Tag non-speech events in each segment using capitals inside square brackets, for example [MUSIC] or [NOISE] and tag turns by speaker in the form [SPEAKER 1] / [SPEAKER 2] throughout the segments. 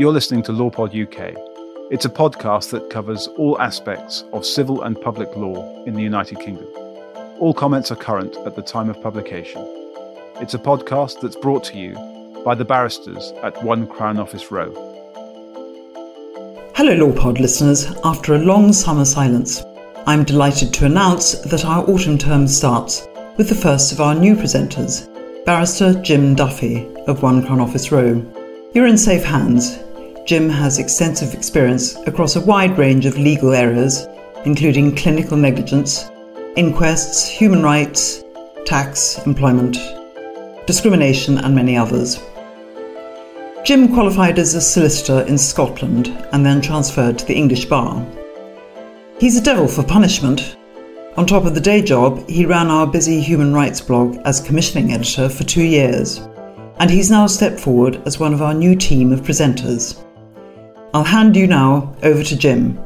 [SPEAKER 1] You're listening to LawPod UK. It's a podcast that covers all aspects of civil and public law in the United Kingdom. All comments are current at the time of publication. It's a podcast that's brought to you by the barristers at One Crown Office Row.
[SPEAKER 2] Hello, LawPod listeners. After a long summer silence, I'm delighted to announce that our autumn term starts with the first of our new presenters, Barrister Jim Duffy of One Crown Office Row. You're in safe hands. Jim has extensive experience across a wide range of legal areas, including clinical negligence, inquests, human rights, tax, employment, discrimination, and many others. Jim qualified as a solicitor in Scotland and then transferred to the English bar. He's a devil for punishment. On top of the day job, he ran our busy human rights blog as commissioning editor for two years, and he's now stepped forward as one of our new team of presenters. I'll hand you now over to Jim.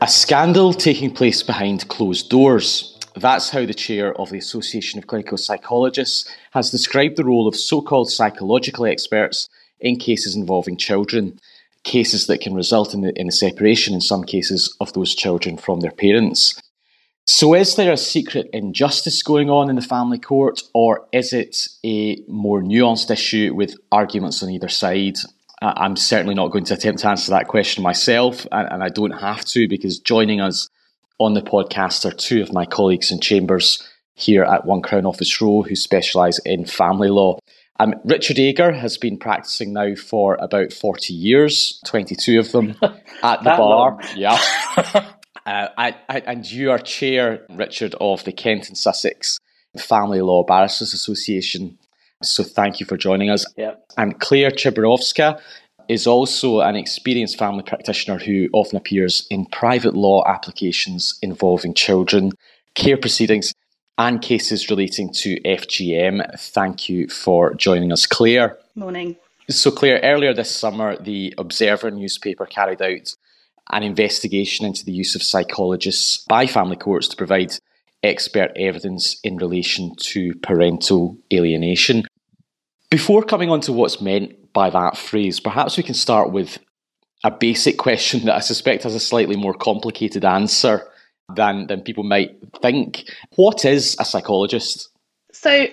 [SPEAKER 3] A scandal taking place behind closed doors. That's how the chair of the Association of Clinical Psychologists has described the role of so called psychological experts in cases involving children, cases that can result in the, in the separation, in some cases, of those children from their parents. So, is there a secret injustice going on in the family court, or is it a more nuanced issue with arguments on either side? I'm certainly not going to attempt to answer that question myself, and, I don't have to because joining us on the podcast are two of my colleagues in chambers here at One Crown Office Row who specialise in family law. Um, Richard Ager has been practicing now for about 40 years, 22 of them [LAUGHS] at the bar.
[SPEAKER 4] Long.
[SPEAKER 3] Yeah. [LAUGHS] uh, I, I, and you are chair, Richard, of the Kent and Sussex Family Law Barristers Association. So thank you for joining us.
[SPEAKER 4] Yeah.
[SPEAKER 3] And Claire Chibarovska is also an experienced family practitioner who often appears in private law applications involving children, care proceedings, and cases relating to FGM. Thank you for joining us, Claire.
[SPEAKER 5] Morning.
[SPEAKER 3] So, Claire, earlier this summer, the Observer newspaper carried out an investigation into the use of psychologists by family courts to provide expert evidence in relation to parental alienation. Before coming on to what's meant by that phrase, perhaps we can start with a basic question that I suspect has a slightly more complicated answer than, than people might think. What is a psychologist?
[SPEAKER 5] So,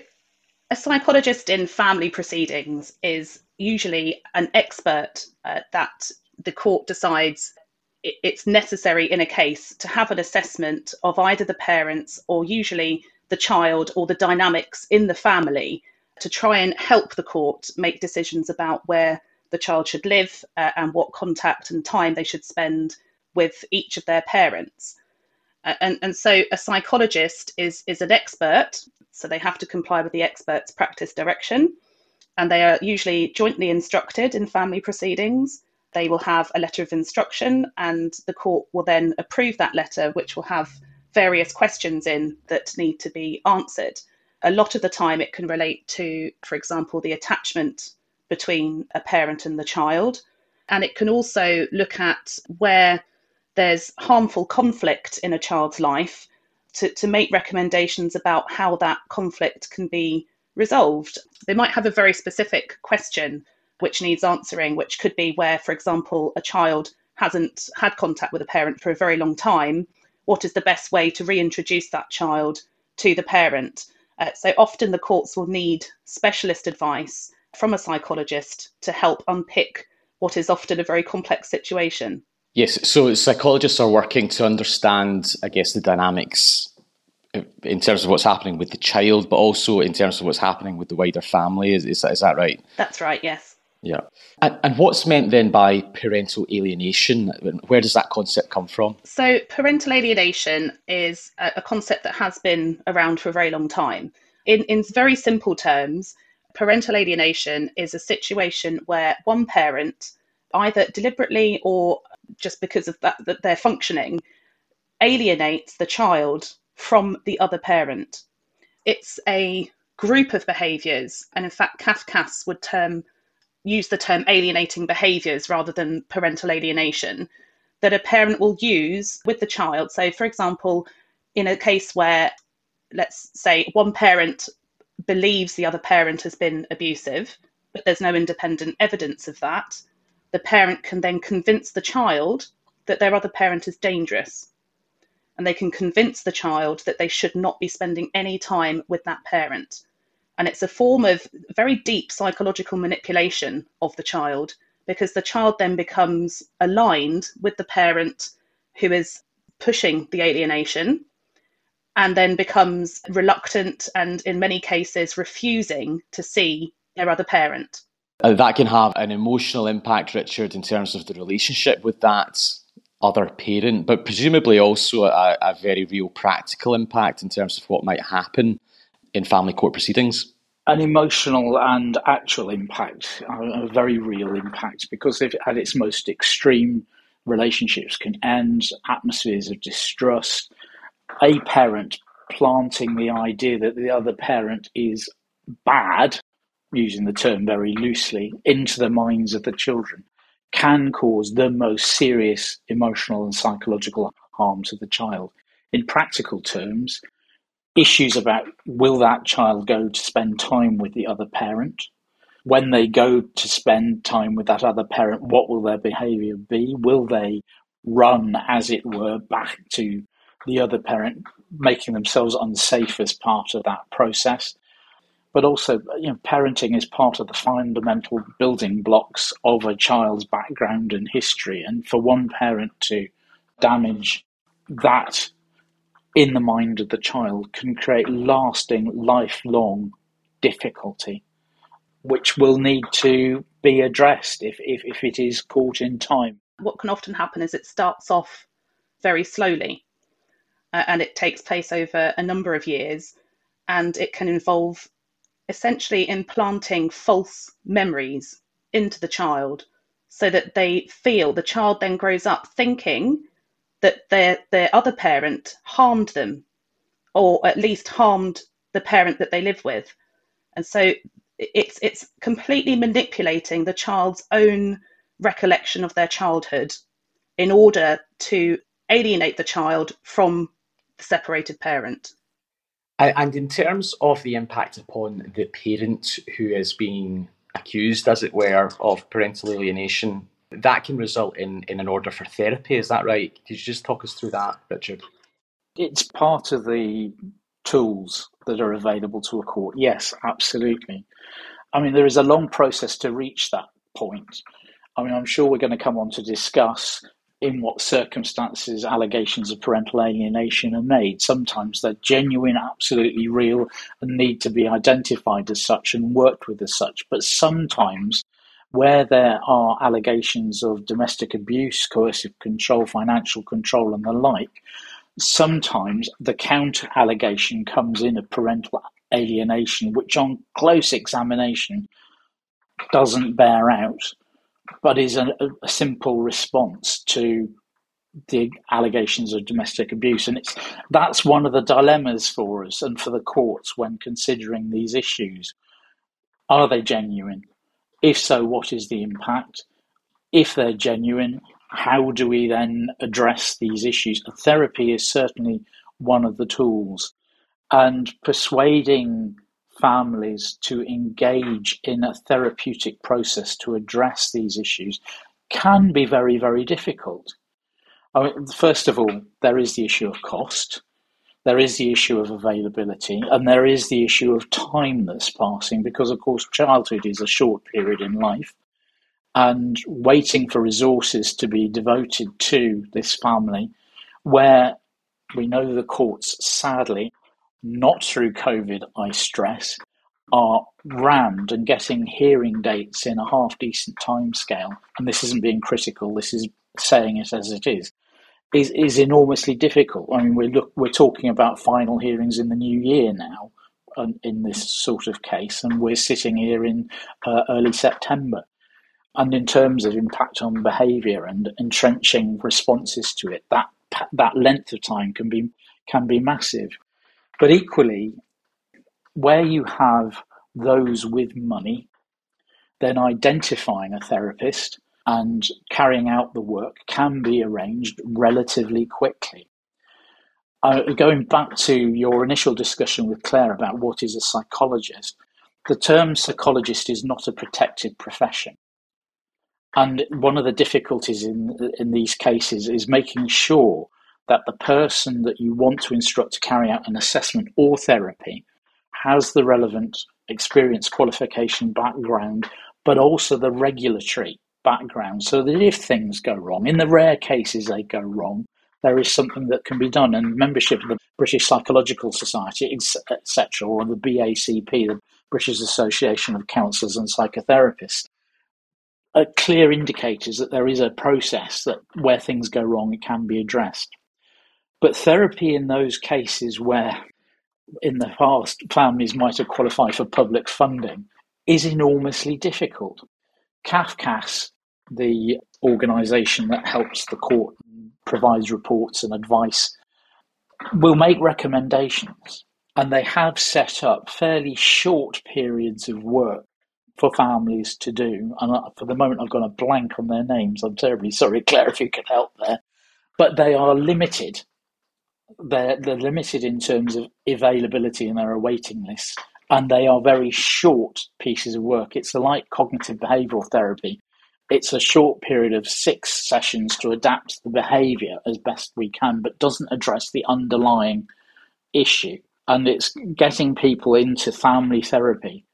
[SPEAKER 5] a psychologist in family proceedings is usually an expert uh, that the court decides it's necessary in a case to have an assessment of either the parents or usually the child or the dynamics in the family to try and help the court make decisions about where the child should live uh, and what contact and time they should spend with each of their parents. Uh, and, and so a psychologist is, is an expert, so they have to comply with the expert's practice direction, and they are usually jointly instructed in family proceedings. They will have a letter of instruction, and the court will then approve that letter, which will have various questions in that need to be answered a lot of the time it can relate to, for example, the attachment between a parent and the child. And it can also look at where there's harmful conflict in a child's life to, to make recommendations about how that conflict can be resolved. They might have a very specific question which needs answering, which could be where, for example, a child hasn't had contact with a parent for a very long time. What is the best way to reintroduce that child to the parent? Uh, so often the courts will need specialist advice from a psychologist to help unpick what is often a very complex situation.
[SPEAKER 3] Yes, so psychologists are working to understand, I guess, the dynamics in terms of what's happening with the child, but also in terms of what's happening with the wider family. Is, is, is that right?
[SPEAKER 5] That's right, yes.
[SPEAKER 3] Yeah. And, and what's meant then by parental alienation? Where does that concept come from?
[SPEAKER 5] So, parental alienation is a, a concept that has been around for a very long time. In, in very simple terms, parental alienation is a situation where one parent, either deliberately or just because of that, that they're functioning, alienates the child from the other parent. It's a group of behaviours, and in fact, Cafcass would term use the term alienating behaviours rather than parental alienation that a parent will use with the child. So, for example, in a case where, let's say, one parent believes the other parent has been abusive but there's no independent evidence of that, the parent can then convince the child that their other parent is dangerous. And they can convince the child that they should not be spending any time with that parent. And it's a form of very deep psychological manipulation of the child because the child then becomes aligned with the parent who is pushing the alienation and then becomes reluctant and, in many cases, refusing to see their other parent.
[SPEAKER 3] Uh, that can have an emotional impact, Richard, in terms of the relationship with that other parent, but presumably also a, a very real practical impact in terms of what might happen in family court proceedings
[SPEAKER 4] an emotional and actual impact, a very real impact, because if at its most extreme, relationships can end, atmospheres of distrust, a parent planting the idea that the other parent is bad, using the term very loosely, into the minds of the children can cause the most serious emotional and psychological harm to the child. In practical terms, issues about will that child go to spend time with the other parent? When they go to spend time with that other parent, what will their behavior be? Will they run, as it were, back to the other parent, making themselves unsafe as part of that process. But also, you know, parenting is part of the fundamental building blocks of a child's background and history. And for one parent to damage that in the mind of the child can create lasting, lifelong difficulty, which will need to be addressed if, if, if it is caught in time.
[SPEAKER 5] What can often happen is it starts off very slowly uh, and it takes place over a number of years, and it can involve essentially implanting false memories into the child so that they feel the child then grows up thinking that their their other parent harmed them or at least harmed the parent that they live with and so it's it's completely manipulating the child's own recollection of their childhood in order to alienate the child from the separated parent.
[SPEAKER 3] And in terms of the impact upon the parent who is being accused, as it were, of parental alienation, that can result in, in an order for therapy. Is that right? Could you just talk us through that, Richard?
[SPEAKER 4] It's part of the tools that are available to a court. Yes, absolutely. I mean, there is a long process to reach that point. I mean, I'm sure we're going to come on to discuss in what circumstances allegations of parental alienation are made. Sometimes they're genuine, absolutely real, and need to be identified as such and worked with as such. But sometimes, where there are allegations of domestic abuse, coercive control, financial control, and the like, sometimes the counter allegation comes in of parental alienation, which on close examination doesn't bear out but is a, a simple response to the allegations of domestic abuse. And it's that's one of the dilemmas for us and for the courts when considering these issues. Are they genuine? If so, what is the impact? If they're genuine, how do we then address these issues? Therapy is certainly one of the tools. And persuading families to engage in a therapeutic process to address these issues can be very, very difficult. I mean, first of all, there is the issue of cost, there is the issue of availability, and there is the issue of time that's passing because, of course, childhood is a short period in life. And waiting for resources to be devoted to this family, where we know the courts sadly not through COVID, I stress, are rammed and getting hearing dates in a half decent time scale, and this isn't being critical, this is saying it as it is, is, is enormously difficult. I mean, we're, look, we're talking about final hearings in the new year now um, in this sort of case, and we're sitting here in uh, early September. And in terms of impact on behaviour and entrenching responses to it, that that length of time can be can be massive. But equally, where you have those with money, then identifying a therapist and carrying out the work can be arranged relatively quickly. Uh, going back to your initial discussion with Claire about what is a psychologist, the term psychologist is not a protected profession. And one of the difficulties in, in these cases is making sure that the person that you want to instruct to carry out an assessment or therapy has the relevant experience, qualification, background, but also the regulatory background so that if things go wrong, in the rare cases they go wrong, there is something that can be done. And membership of the British Psychological Society, etc., or the BACP, the British Association of Counsellors and Psychotherapists, are clear indicators that there is a process that where things go wrong, it can be addressed. But therapy in those cases where in the past families might have qualified for public funding is enormously difficult. CAFCASS, the organisation that helps the court provides reports and advice, will make recommendations. And they have set up fairly short periods of work for families to do. And for the moment, I've gone a blank on their names. I'm terribly sorry, [LAUGHS] Claire, if you could help there. But they are limited they're, they're limited in terms of availability and there are waiting lists and they are very short pieces of work. It's like cognitive behavioral therapy. It's a short period of six sessions to adapt the behavior as best we can, but doesn't address the underlying issue. And it's getting people into family therapy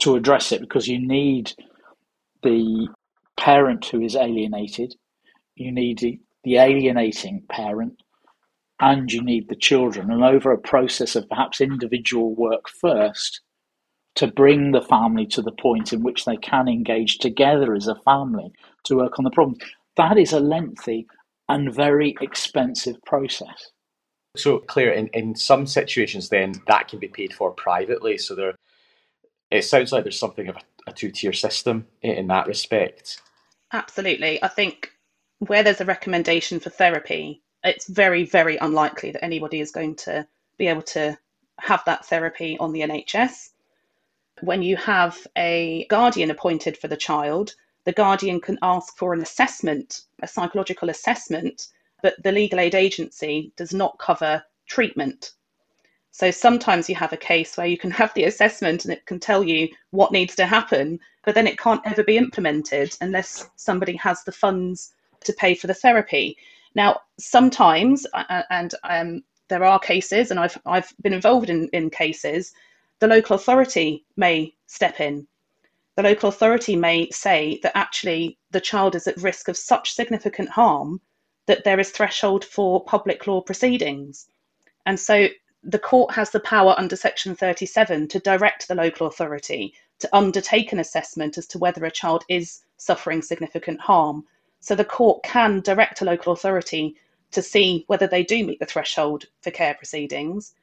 [SPEAKER 4] to address it because you need the parent who is alienated, you need the, the alienating parent, and you need the children, and over a process of perhaps individual work first, to bring the family to the point in which they can engage together as a family to work on the problem. That is a lengthy and very expensive process.
[SPEAKER 3] So, Claire, in, in some situations, then that can be paid for privately. So, there, it sounds like there's something of a, a two tier system in, in that respect.
[SPEAKER 5] Absolutely. I think where there's a recommendation for therapy, it's very, very unlikely that anybody is going to be able to have that therapy on the NHS. When you have a guardian appointed for the child, the guardian can ask for an assessment, a psychological assessment, but the legal aid agency does not cover treatment. So sometimes you have a case where you can have the assessment and it can tell you what needs to happen, but then it can't ever be implemented unless somebody has the funds to pay for the therapy. Now, sometimes, and um, there are cases, and I've I've been involved in, in cases, the local authority may step in. The local authority may say that actually the child is at risk of such significant harm that there is threshold for public law proceedings. And so the court has the power under Section 37 to direct the local authority to undertake an assessment as to whether a child is suffering significant harm so the court can direct a local authority to see whether they do meet the threshold for care proceedings.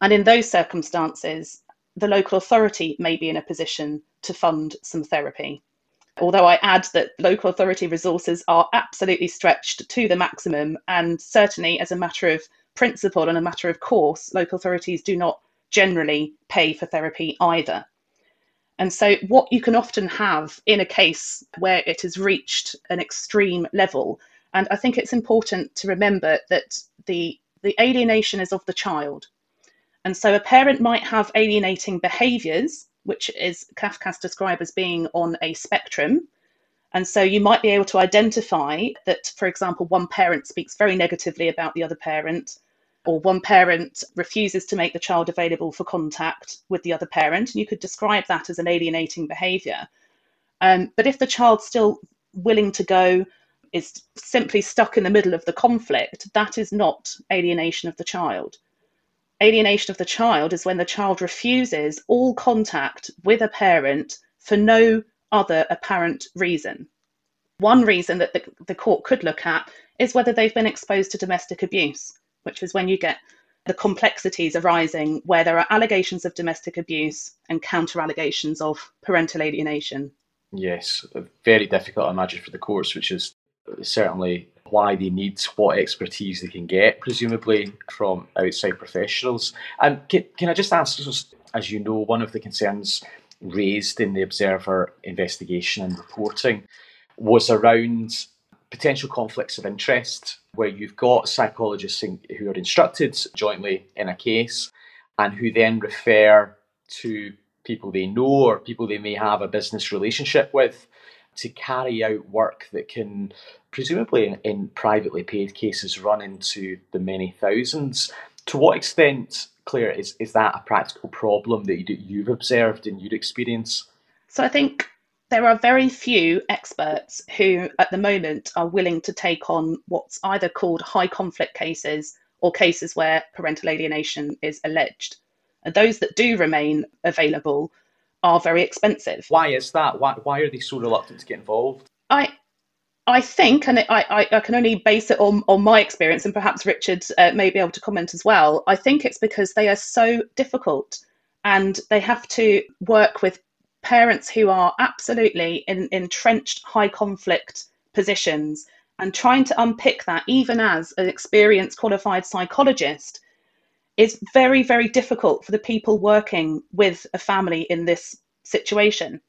[SPEAKER 5] And in those circumstances, the local authority may be in a position to fund some therapy. Although I add that local authority resources are absolutely stretched to the maximum, and certainly as a matter of principle and a matter of course, local authorities do not generally pay for therapy either. And so, what you can often have in a case where it has reached an extreme level, and I think it's important to remember that the, the alienation is of the child. And so, a parent might have alienating behaviours, which is CAFCASS described as being on a spectrum. And so, you might be able to identify that, for example, one parent speaks very negatively about the other parent, or one parent refuses to make the child available for contact with the other parent, and you could describe that as an alienating behaviour. Um, but if the child's still willing to go, is simply stuck in the middle of the conflict, that is not alienation of the child. Alienation of the child is when the child refuses all contact with a parent for no other apparent reason. One reason that the, the court could look at is whether they've been exposed to domestic abuse which is when you get the complexities arising where there are allegations of domestic abuse and counter allegations of parental alienation.
[SPEAKER 3] Yes, very difficult, I imagine, for the courts, which is certainly why they need what expertise they can get, presumably from outside professionals. And can, can I just ask, as you know, one of the concerns raised in the Observer investigation and reporting was around potential conflicts of interest where you've got psychologists who are instructed jointly in a case and who then refer to people they know or people they may have a business relationship with to carry out work that can presumably in, in privately paid cases run into the many thousands. To what extent, Claire, is, is that a practical problem that you've observed in your experience?
[SPEAKER 5] So I think there are very few experts who, at the moment, are willing to take on what's either called high conflict cases or cases where parental alienation is alleged. And those that do remain available are very expensive.
[SPEAKER 3] Why is that? Why, why are they so reluctant to get involved?
[SPEAKER 5] I I think, and I, I, I, can only base it on, on my experience, and perhaps Richard uh, may be able to comment as well. I think it's because they are so difficult and they have to work with parents who are absolutely in entrenched high conflict positions and trying to unpick that, even as an experienced qualified psychologist, is very, very difficult for the people working with a family in this situation.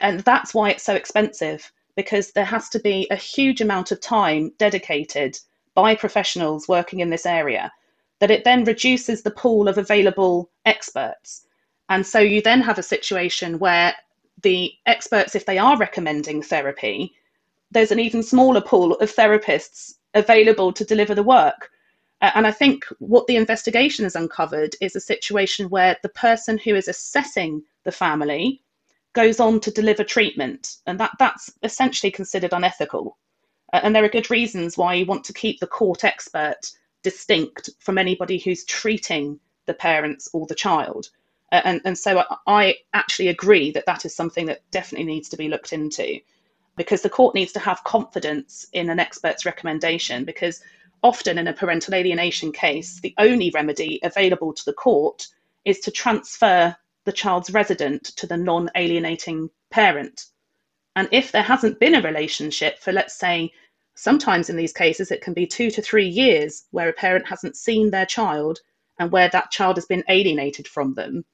[SPEAKER 5] And that's why it's so expensive because there has to be a huge amount of time dedicated by professionals working in this area that it then reduces the pool of available experts and so you then have a situation where the experts, if they are recommending therapy, there's an even smaller pool of therapists available to deliver the work. Uh, and I think what the investigation has uncovered is a situation where the person who is assessing the family goes on to deliver treatment, and that, that's essentially considered unethical. Uh, and there are good reasons why you want to keep the court expert distinct from anybody who's treating the parents or the child. Uh, and, and so I, I actually agree that that is something that definitely needs to be looked into because the court needs to have confidence in an expert's recommendation because often in a parental alienation case, the only remedy available to the court is to transfer the child's resident to the non alienating parent. And if there hasn't been a relationship for, let's say, sometimes in these cases, it can be two to three years where a parent hasn't seen their child and where that child has been alienated from them,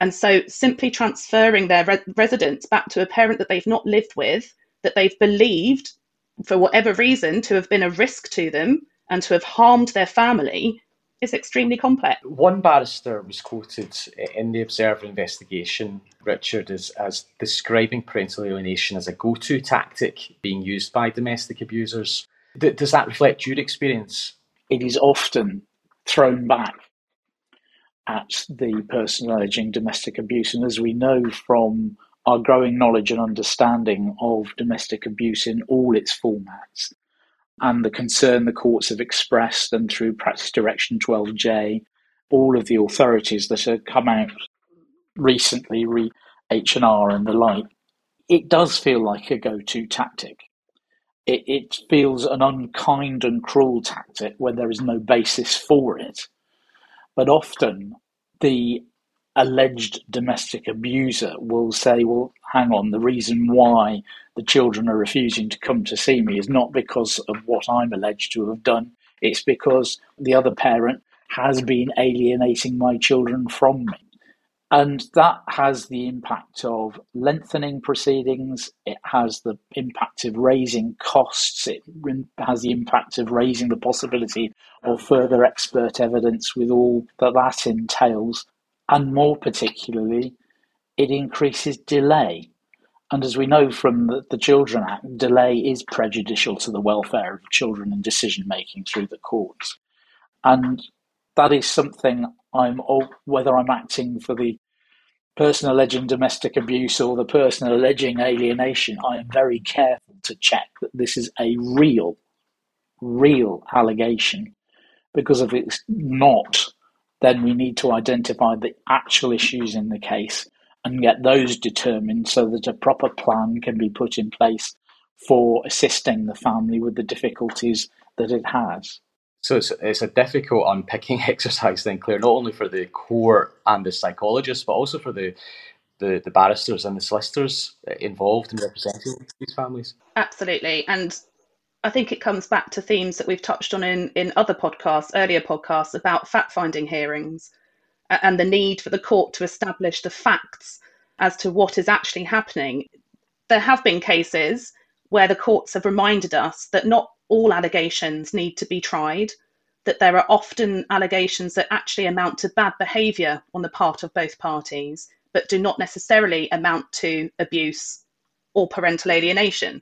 [SPEAKER 5] and so simply transferring their re- residence back to a parent that they've not lived with, that they've believed for whatever reason to have been a risk to them and to have harmed their family is extremely complex.
[SPEAKER 3] One barrister was quoted in the Observer investigation, Richard, as, as describing parental alienation as a go to tactic being used by domestic abusers. does that reflect your experience?
[SPEAKER 4] It is often thrown back at the person alleging domestic abuse. And as we know from our growing knowledge and understanding of domestic abuse in all its formats, and the concern the courts have expressed, and through Practice Direction 12J, all of the authorities that have come out recently, re H&R and the like, it does feel like a go-to tactic. It, it feels an unkind and cruel tactic when there is no basis for it but often the alleged domestic abuser will say, well, hang on, the reason why the children are refusing to come to see me is not because of what I'm alleged to have done, it's because the other parent has been alienating my children from me. And that has the impact of lengthening proceedings. It has the impact of raising costs. It has the impact of raising the possibility of further expert evidence with all that that entails. And more particularly, it increases delay. And as we know from the, the Children Act, delay is prejudicial to the welfare of children and decision making through the courts. And that is something I'm whether I'm acting for the person alleging domestic abuse or the person alleging alienation, I am very careful to check that this is a real, real allegation. Because if it's not, then we need to identify the actual issues in the case and get those determined so that a proper plan can be put in place for assisting the family with the difficulties that it has.
[SPEAKER 3] So it's, it's a difficult unpicking [LAUGHS] exercise then, Claire, not only for the court and the psychologists, but also for the, the, the barristers and the solicitors uh, involved in representing these families.
[SPEAKER 5] Absolutely. And I think it comes back to themes that we've touched on in, in other podcasts, earlier podcasts, about fact finding hearings and the need for the court to establish the facts as to what is actually happening. There have been cases where the courts have reminded us that not all allegations need to be tried, that there are often allegations that actually amount to bad behaviour on the part of both parties, but do not necessarily amount to abuse or parental alienation.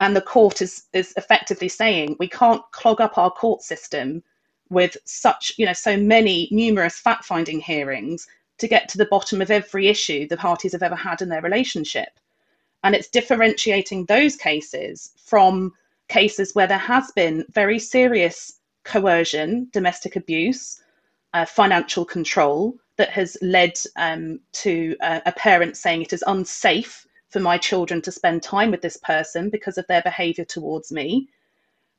[SPEAKER 5] And the court is, is effectively saying we can't clog up our court system with such, you know, so many numerous fact finding hearings to get to the bottom of every issue the parties have ever had in their relationship. And it's differentiating those cases from cases where there has been very serious coercion, domestic abuse, uh, financial control that has led um, to a parent saying it is unsafe for my children to spend time with this person because of their behaviour towards me,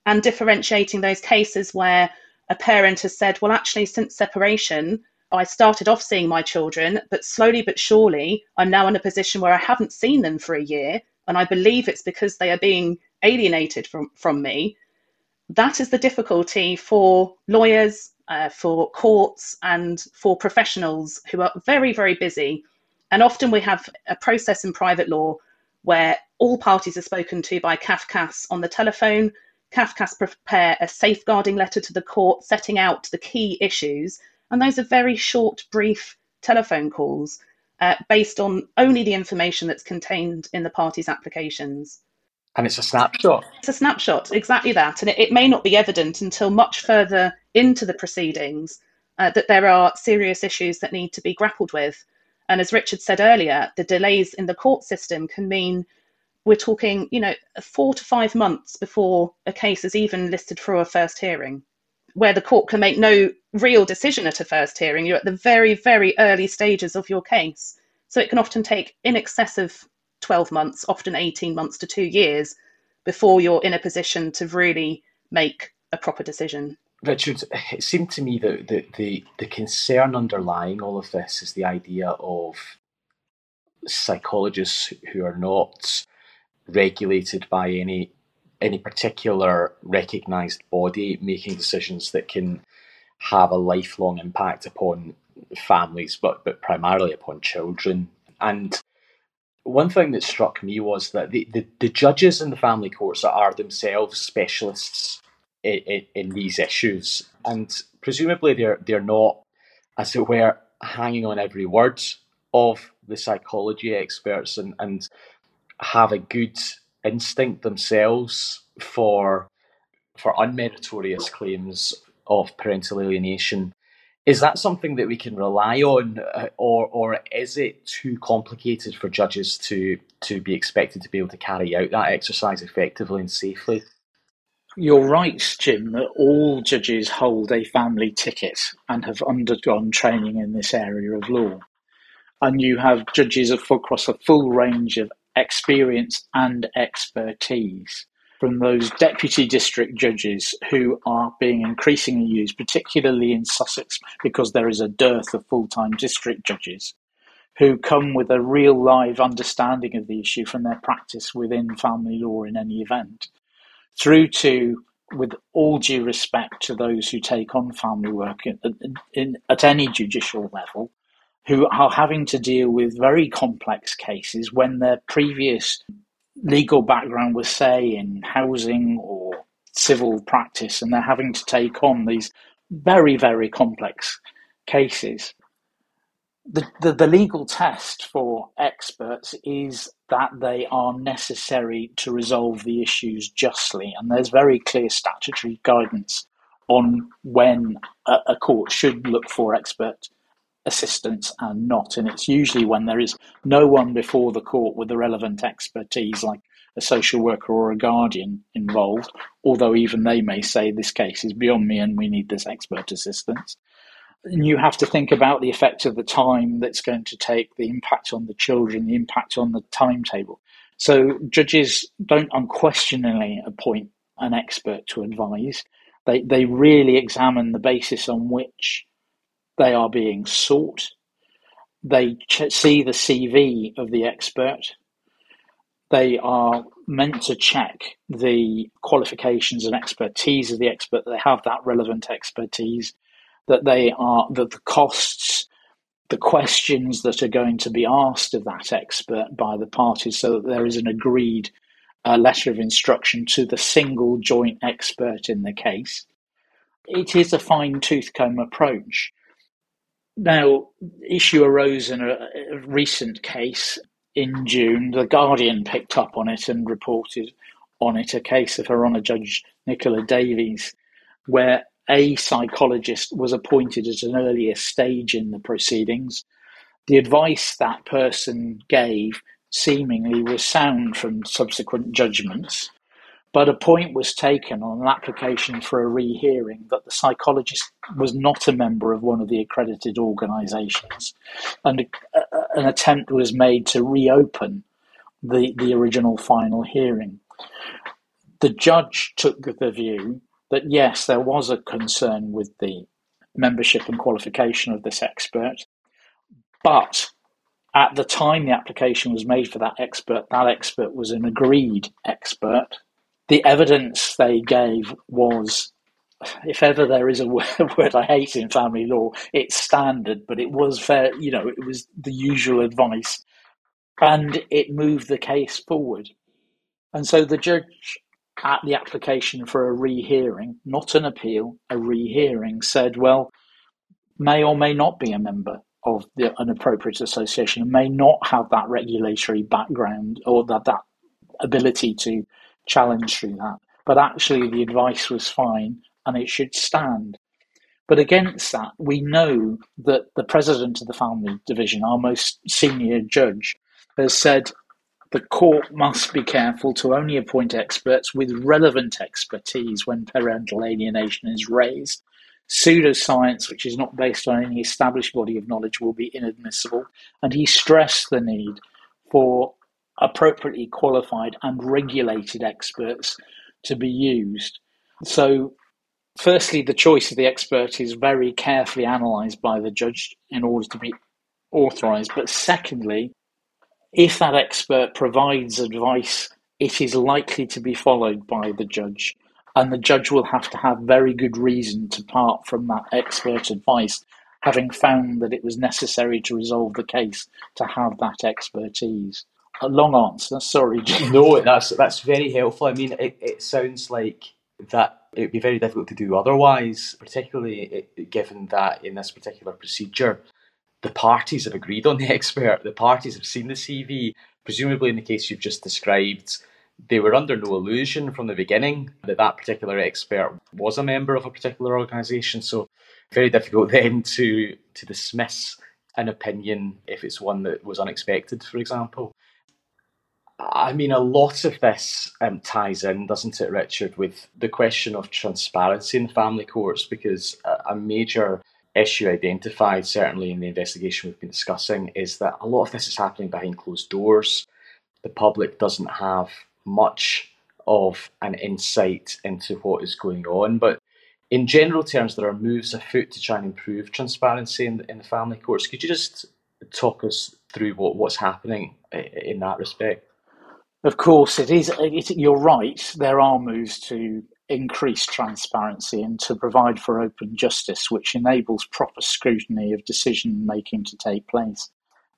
[SPEAKER 5] and differentiating those cases where a parent has said, Well, actually, since separation, I started off seeing my children, but slowly but surely, I'm now in a position where I haven't seen them for a year, and I believe it's because they are being alienated from, from me. That is the difficulty for lawyers, uh, for courts, and for professionals who are very, very busy. And often we have a process in private law where all parties are spoken to by CAFCASS on the telephone. CAFCASS prepare a safeguarding letter to the court setting out the key issues and those are very short, brief telephone calls uh, based on only the information that's contained in the parties' applications.
[SPEAKER 3] And it's a snapshot.
[SPEAKER 5] It's a snapshot, exactly that. And it, it may not be evident until much further into the proceedings uh, that there are serious issues that need to be grappled with. And as Richard said earlier, the delays in the court system can mean we're talking, you know, four to five months before a case is even listed for a first hearing where the court can make no real decision at a first hearing. You're at the very, very early stages of your case. So it can often take in excess of 12 months, often 18 months to two years, before you're in a position to really make a proper decision.
[SPEAKER 3] Richard, it seemed to me that the, the, the concern underlying all of this is the idea of psychologists who are not regulated by any any particular recognized body making decisions that can have a lifelong impact upon families, but, but primarily upon children. And one thing that struck me was that the, the, the judges in the family courts are themselves specialists in, in, these issues. And presumably they're, they're not, as it were, hanging on every word of the psychology experts and, and have a good instinct themselves for for unmeritorious claims of parental alienation. Is that something that we can rely on, uh, or or is it too complicated for judges to to be expected to be able to carry out that exercise effectively and safely?
[SPEAKER 4] You're right, Jim, that all judges hold a family ticket and have undergone training in this area of law. And you have judges across a full range of experience and expertise from those deputy district judges who are being increasingly used, particularly in Sussex, because there is a dearth of full time district judges who come with a real live understanding of the issue from their practice within family law in any event, through to with all due respect to those who take on family work in, in, at any judicial level, who are having to deal with very complex cases when their previous legal background was, say, in housing or civil practice, and they're having to take on these very, very complex cases. The, the, the, legal test for experts is that they are necessary to resolve the issues justly, and there's very clear statutory guidance on when a, a court should look for expert assistance and not. And it's usually when there is no one before the court with the relevant expertise, like a social worker or a guardian involved, although even they may say this case is beyond me and we need this expert assistance. You have to think about the effect of the time that's going to take, the impact on the children, the impact on the timetable. So judges don't unquestioningly appoint an expert to advise. They, they really examine the basis on which they are being sought. They ch- see the CV of the expert. They are meant to check the qualifications and expertise of the expert, they have that relevant expertise, that they are, that the costs, the questions that are going to be asked of that expert by the parties, so that there is an agreed uh, letter of instruction to the single joint expert in the case. It is a fine tooth comb approach. Now, issue arose in a, recent case in June. The Guardian picked up on it and reported on it a case of Her Honour Judge Nicola Davies, where a psychologist was appointed at an earlier stage in the proceedings. The advice that person gave seemingly was sound from subsequent judgments, but a point was taken on an application for a rehearing that the psychologist was not a member of one of the accredited organisations, and a, a, an attempt was made to reopen the, the original final hearing. The judge took the view that yes, there was a concern with the membership and qualification of this expert, but at the time the application was made for that expert, that expert was an agreed expert. The evidence they gave was, if ever there is a [LAUGHS] word I hate in family law, it's standard, but it was fair, you know, it was the usual advice. And it moved the case forward. And so the judge at the application for a rehearing, not an appeal, a rehearing, said, well, may or may not be a member of the, an appropriate association, may not have that regulatory background or that, that ability to challenge through that. But actually, the advice was fine and it should stand. But against that, we know that the president of the family division, our most senior judge, has said the court must be careful to only appoint experts with relevant expertise when parental alienation is raised. Pseudoscience, which is not based on any established body of knowledge, will be inadmissible. And he stressed the need for appropriately qualified and regulated experts to be used. So, firstly, the choice of the expert is very carefully analysed by the judge in order to be authorised. But secondly, if that expert provides advice, it is likely to be followed by the judge, and the judge will have to have very good reason to part from that expert advice, having found that it was necessary to resolve the case to have that expertise. A long answer, sorry.
[SPEAKER 3] No, that's that's very helpful. I mean, it, it sounds like that it would be very difficult to do otherwise, particularly eh, given that in this particular procedure, the parties have agreed on the [LAUGHS] expert, the parties have seen the CV. Presumably, in the case you've just described, they were under no illusion from the beginning that that particular expert was a member of a particular organisation. So, very difficult [LAUGHS] then to to dismiss an opinion if it's one that was unexpected, for example. I mean, a lot of this um, ties in, doesn't it, Richard, with the question of transparency in family courts, because a, a major issue identified, certainly in the investigation we've been discussing, is that a lot of this is happening behind closed doors. The public doesn't have much of an insight into what is going on. But in general terms, there are moves afoot to try and improve transparency in the, in the family courts. Could you just talk us through what, what's happening in that respect?
[SPEAKER 4] Of course, it is. It, you're right. There are moves to increase transparency and to provide for open justice, which enables proper scrutiny of decision making to take place.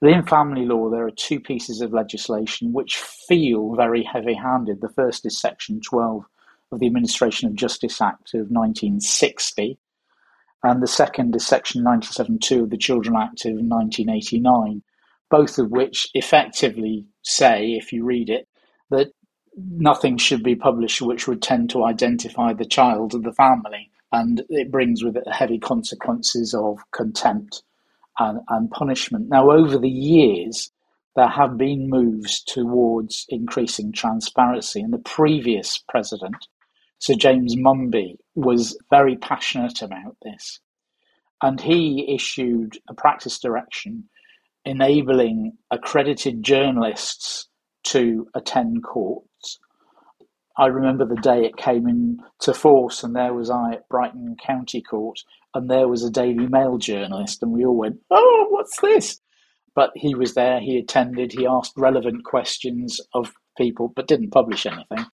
[SPEAKER 4] in family law, there are two pieces of legislation which feel very heavy handed. The first is Section 12 of the Administration of Justice Act of 1960, and the second is Section 97.2 of the Children Act of 1989, both of which effectively say, if you read it, that nothing should be published which would tend to identify the child of the family. And it brings with it heavy consequences of contempt and, and punishment. Now, over the years, there have been moves towards increasing transparency. And the previous president, Sir James Munby, was very passionate about this. And he issued a practice direction enabling accredited journalists to attend court I remember the day it came into force, and there was I at Brighton County Court, and there was a Daily Mail journalist, and we all went, "Oh, what's this?" But he was there. He attended. He asked relevant questions of people, but didn't publish anything.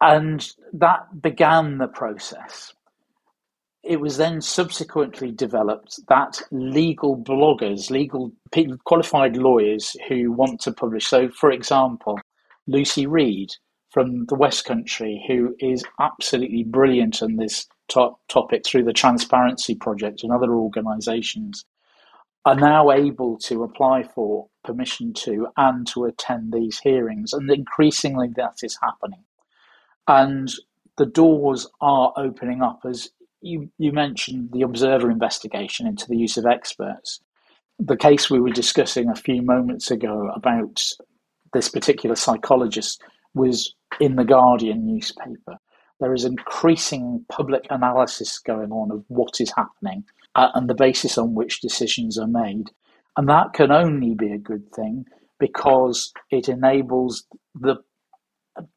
[SPEAKER 4] And that began the process. It was then subsequently developed that legal bloggers, legal qualified lawyers who want to publish. So, for example, Lucy Reed, from the West Country who is absolutely brilliant on this top topic through the Transparency Project and other organisations. are now able to apply for permission to and to attend these hearings. And increasingly that is happening. And the doors are opening up as you, you mentioned the observer investigation into the use of experts. The case we were discussing a few moments ago about this particular psychologist was in the Guardian newspaper. There is increasing public analysis going on of what is happening uh, and the basis on which decisions are made. And that can only be a good thing because it enables the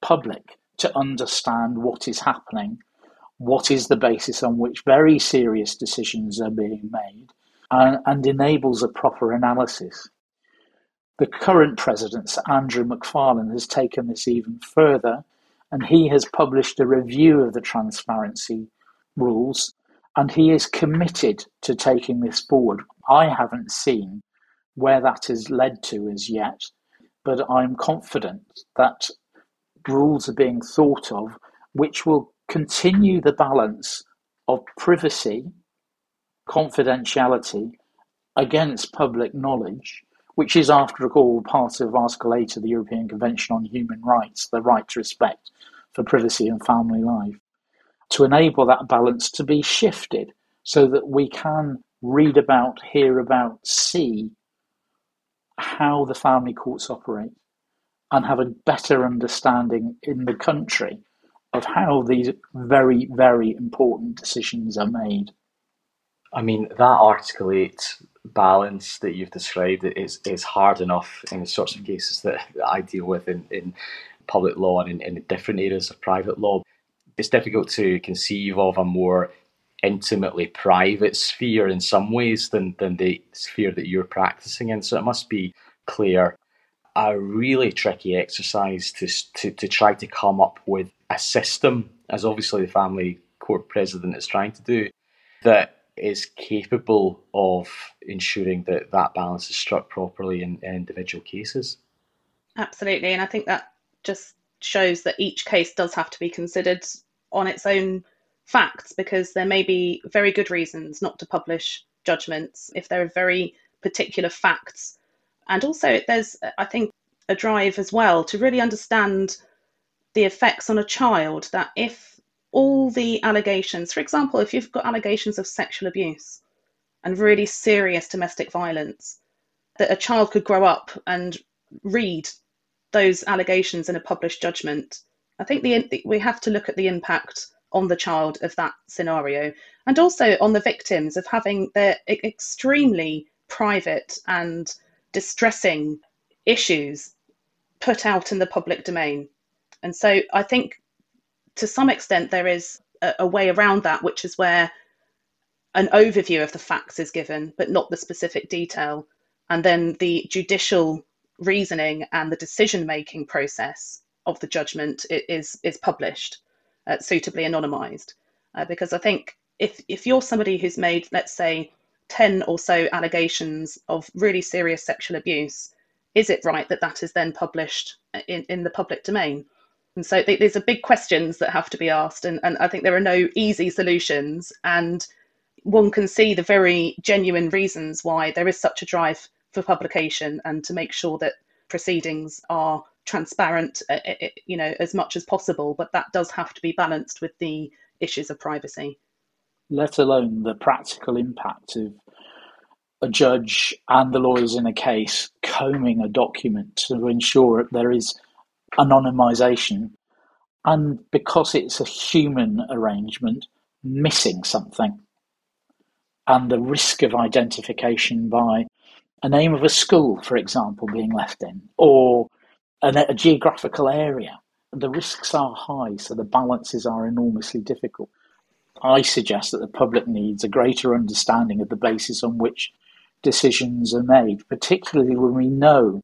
[SPEAKER 4] public to understand what is happening, what is the basis on which very serious decisions are being made, and, and enables a proper analysis. The current president, Andrew McFarlane, has taken this even further, and he has published a review of the transparency rules, and he is committed to taking this forward. I haven't seen where that has led to as yet, but I'm confident that rules are being thought of which will continue the balance of privacy, confidentiality against public knowledge which is, after all, part of Article 8 of the European Convention on Human Rights, the right to respect for privacy and family life, to enable that balance to be shifted so that we can read about, hear about, see how the family courts operate and have a better understanding in the country of how these very, very important decisions are made.
[SPEAKER 3] I mean, that Article 8 balance that you've described is, is hard enough in the sorts of cases that I deal with in, in public law and in, in different areas of private law. It's difficult to conceive of a more intimately private sphere in some ways than, than the sphere that you're practicing in. So it must be clear a really tricky exercise to, to, to try to come up with a system, as obviously the family court president is trying to do, that is capable of ensuring that that balance is struck properly in, in individual cases.
[SPEAKER 5] Absolutely, and I think that just shows that each case does have to be considered on its own facts because there may be very good reasons not to publish judgments if there are very particular facts. And also, there's, I think, a drive as well to really understand the effects on a child that if all the allegations, for example, if you've got allegations of sexual abuse and really serious domestic violence, that a child could grow up and read those allegations in a published judgment. I think the, we have to look at the impact on the child of that scenario and also on the victims of having their extremely private and distressing issues put out in the public domain. And so I think to some extent, there is a, a way around that, which is where an overview of the facts is given, but not the specific detail. And then the judicial reasoning and the decision making process of the judgment is, is published, uh, suitably anonymized. Uh, because I think if, if you're somebody who's made, let's say, 10 or so allegations of really serious sexual abuse, is it right that that is then published in, in the public domain? And so th- these are big questions that have to be asked, and, and I think there are no easy solutions. And one can see the very genuine reasons why there is such a drive for publication and to make sure that proceedings are transparent, uh, uh, uh, you know, as much as possible. But that does have to be balanced with the issues of privacy.
[SPEAKER 4] Let alone the practical impact of a judge and the lawyers in a case combing a document to ensure there is anonymisation, and because it's a human arrangement, missing something. And the risk of identification by a name of a school, for example, being left in, or a, a geographical area. The risks are high, so the balances are enormously difficult. I suggest that the public needs a greater understanding of the basis on which decisions are made, particularly when we know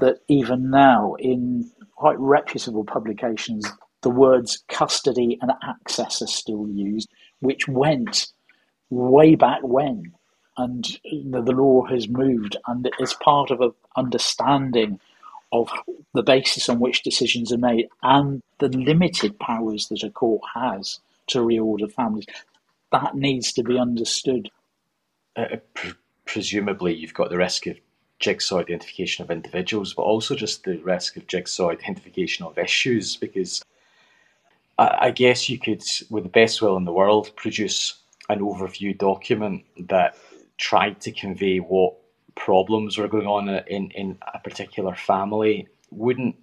[SPEAKER 4] that even now in quite reputable publications, the words custody and access are still used, which went way back when. And the, the law has moved, and it's part of an understanding of the basis on which decisions are made and the limited powers that a court has to reorder families. That needs to be understood.
[SPEAKER 3] Uh, presumably you've got the risk of jigsaw identification of individuals, but also just the risk of jigsaw identification of issues. Because I, I guess you could, with the best will in the world, produce an overview document that tried to convey what problems were going on in, in a particular family. Wouldn't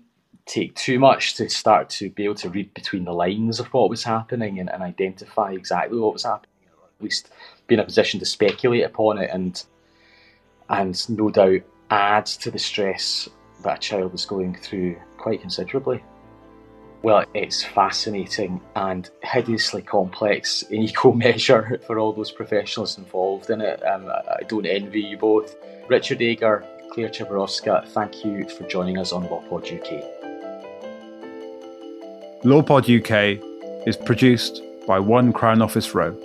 [SPEAKER 3] take too much to start to be able to read between the lines of what was happening and, and identify exactly what was happening, or at least be in a position to speculate upon it and and no doubt adds to the stress that a child is going through quite considerably. Well, it's fascinating and hideously complex [LAUGHS] in equal measure for all those professionals involved in it. Um, I don't envy you both. Richard Agar, Claire Chabarovska, thank you for joining us on LawPod UK.
[SPEAKER 1] LawPod UK is produced by One Crown Office Row.